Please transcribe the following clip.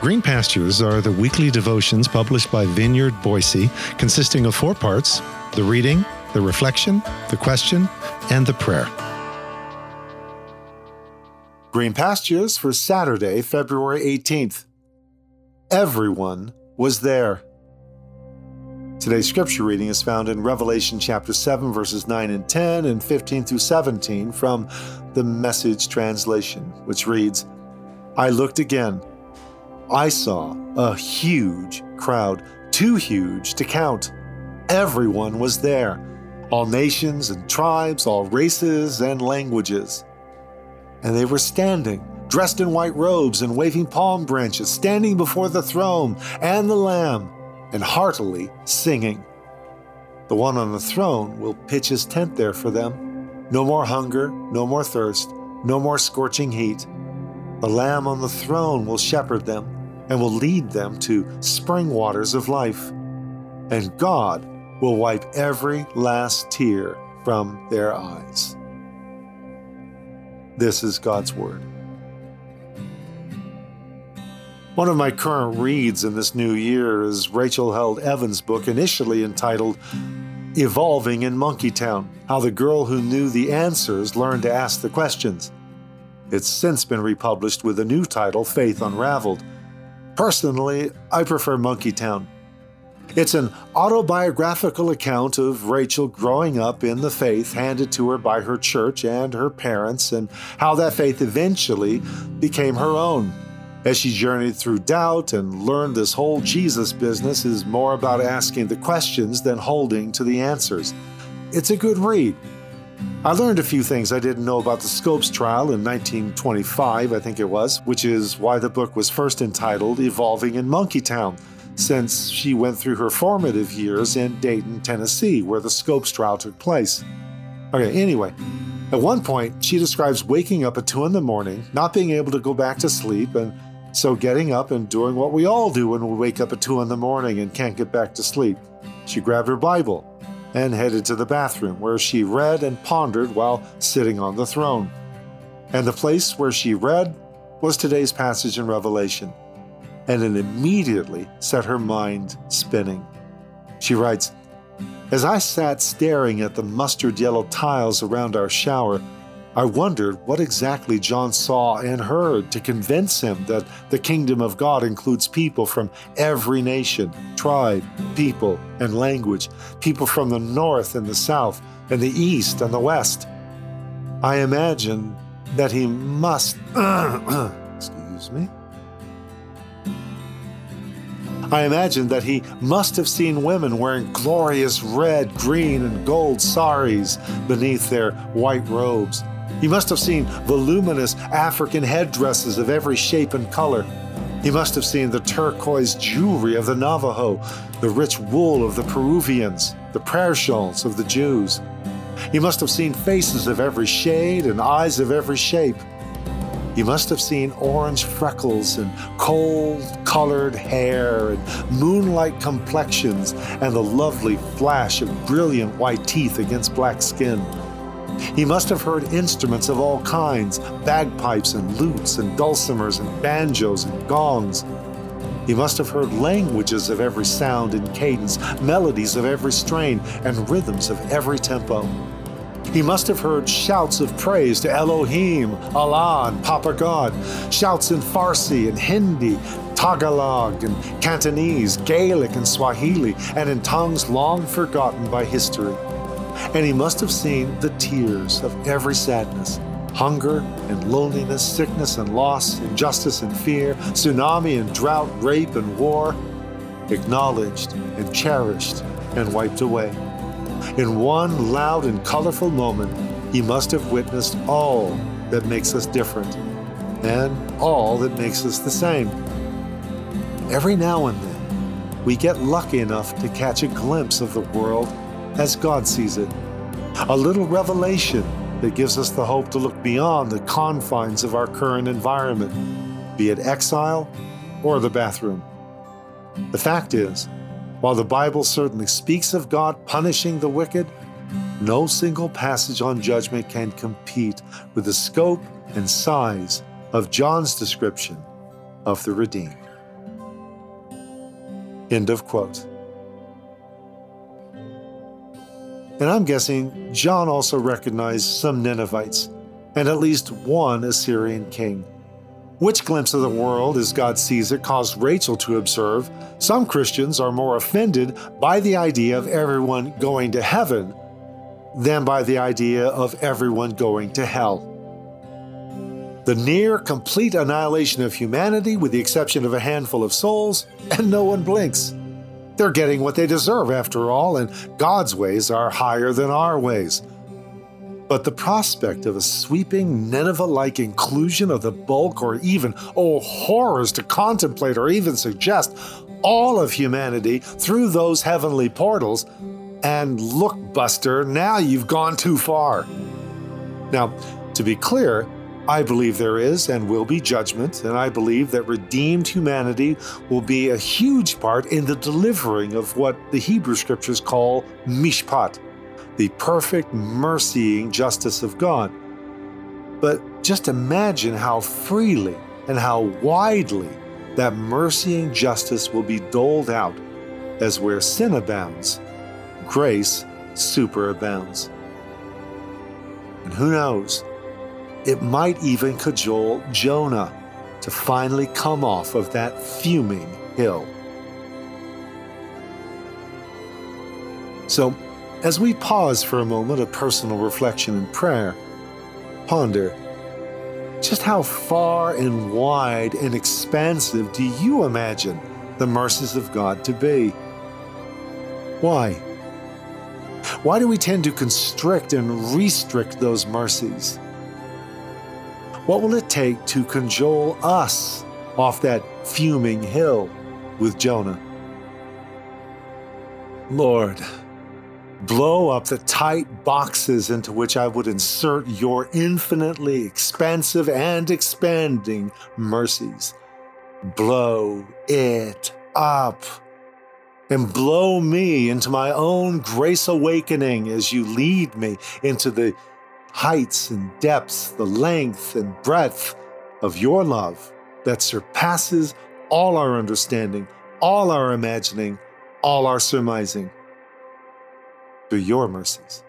Green Pastures are the weekly devotions published by Vineyard Boise, consisting of four parts the reading, the reflection, the question, and the prayer. Green Pastures for Saturday, February 18th. Everyone was there. Today's scripture reading is found in Revelation chapter 7, verses 9 and 10, and 15 through 17 from the Message translation, which reads I looked again I saw a huge crowd, too huge to count. Everyone was there all nations and tribes, all races and languages. And they were standing, dressed in white robes and waving palm branches, standing before the throne and the Lamb, and heartily singing. The one on the throne will pitch his tent there for them. No more hunger, no more thirst, no more scorching heat. The Lamb on the throne will shepherd them and will lead them to spring waters of life. And God will wipe every last tear from their eyes. This is God's Word. One of my current reads in this new year is Rachel Held Evans' book, initially entitled Evolving in Monkeytown How the Girl Who Knew the Answers Learned to Ask the Questions. It's since been republished with a new title, Faith Unraveled Personally, I prefer Monkey Town. It's an autobiographical account of Rachel growing up in the faith handed to her by her church and her parents, and how that faith eventually became her own. As she journeyed through doubt and learned this whole Jesus business is more about asking the questions than holding to the answers. It's a good read, I learned a few things I didn't know about the Scopes trial in 1925, I think it was, which is why the book was first entitled Evolving in Monkeytown, since she went through her formative years in Dayton, Tennessee, where the Scopes trial took place. Okay, anyway, at one point, she describes waking up at 2 in the morning, not being able to go back to sleep, and so getting up and doing what we all do when we wake up at 2 in the morning and can't get back to sleep. She grabbed her Bible, and headed to the bathroom, where she read and pondered while sitting on the throne. And the place where she read was today's passage in Revelation, and it immediately set her mind spinning. She writes, As I sat staring at the mustard yellow tiles around our shower, I wondered what exactly John saw and heard to convince him that the kingdom of God includes people from every nation, tribe, people, and language, people from the north and the south, and the east and the west. I imagine that he must, excuse me. I imagine that he must have seen women wearing glorious red, green, and gold saris beneath their white robes he must have seen voluminous African headdresses of every shape and color. He must have seen the turquoise jewelry of the Navajo, the rich wool of the Peruvians, the prayer shawls of the Jews. He must have seen faces of every shade and eyes of every shape. He must have seen orange freckles and cold colored hair and moonlight complexions and the lovely flash of brilliant white teeth against black skin. He must have heard instruments of all kinds bagpipes and lutes and dulcimers and banjos and gongs. He must have heard languages of every sound and cadence, melodies of every strain, and rhythms of every tempo. He must have heard shouts of praise to Elohim, Allah, and Papa God, shouts in Farsi and Hindi, Tagalog and Cantonese, Gaelic and Swahili, and in tongues long forgotten by history and he must have seen the tears of every sadness hunger and loneliness, sickness and loss, injustice and fear, tsunami and drought, rape and war, acknowledged and cherished and wiped away. In one loud and colorful moment, he must have witnessed all that makes us different and all that makes us the same. Every now and then, we get lucky enough to catch a glimpse of the world as God sees it. A little revelation that gives us the hope to look beyond the confines of our current environment, be it exile or the bathroom. The fact is, while the Bible certainly speaks of God punishing the wicked, no single passage on judgment can compete with the scope and size of John's description of the redeemed. End of quote. And I'm guessing John also recognized some Ninevites and at least one Assyrian king. Which glimpse of the world, as God sees it, caused Rachel to observe some Christians are more offended by the idea of everyone going to heaven than by the idea of everyone going to hell. The near complete annihilation of humanity, with the exception of a handful of souls, and no one blinks. They're getting what they deserve, after all, and God's ways are higher than our ways. But the prospect of a sweeping Nineveh like inclusion of the bulk, or even, oh, horrors to contemplate or even suggest, all of humanity through those heavenly portals, and look, Buster, now you've gone too far. Now, to be clear, I believe there is and will be judgment, and I believe that redeemed humanity will be a huge part in the delivering of what the Hebrew scriptures call mishpat, the perfect mercying justice of God. But just imagine how freely and how widely that mercying justice will be doled out, as where sin abounds, grace superabounds. And who knows? It might even cajole Jonah to finally come off of that fuming hill. So, as we pause for a moment of personal reflection and prayer, ponder just how far and wide and expansive do you imagine the mercies of God to be? Why? Why do we tend to constrict and restrict those mercies? What will it take to cajole us off that fuming hill with Jonah? Lord, blow up the tight boxes into which I would insert your infinitely expansive and expanding mercies. Blow it up and blow me into my own grace awakening as you lead me into the heights and depths, the length and breadth of your love that surpasses all our understanding, all our imagining, all our surmising. Through your mercies.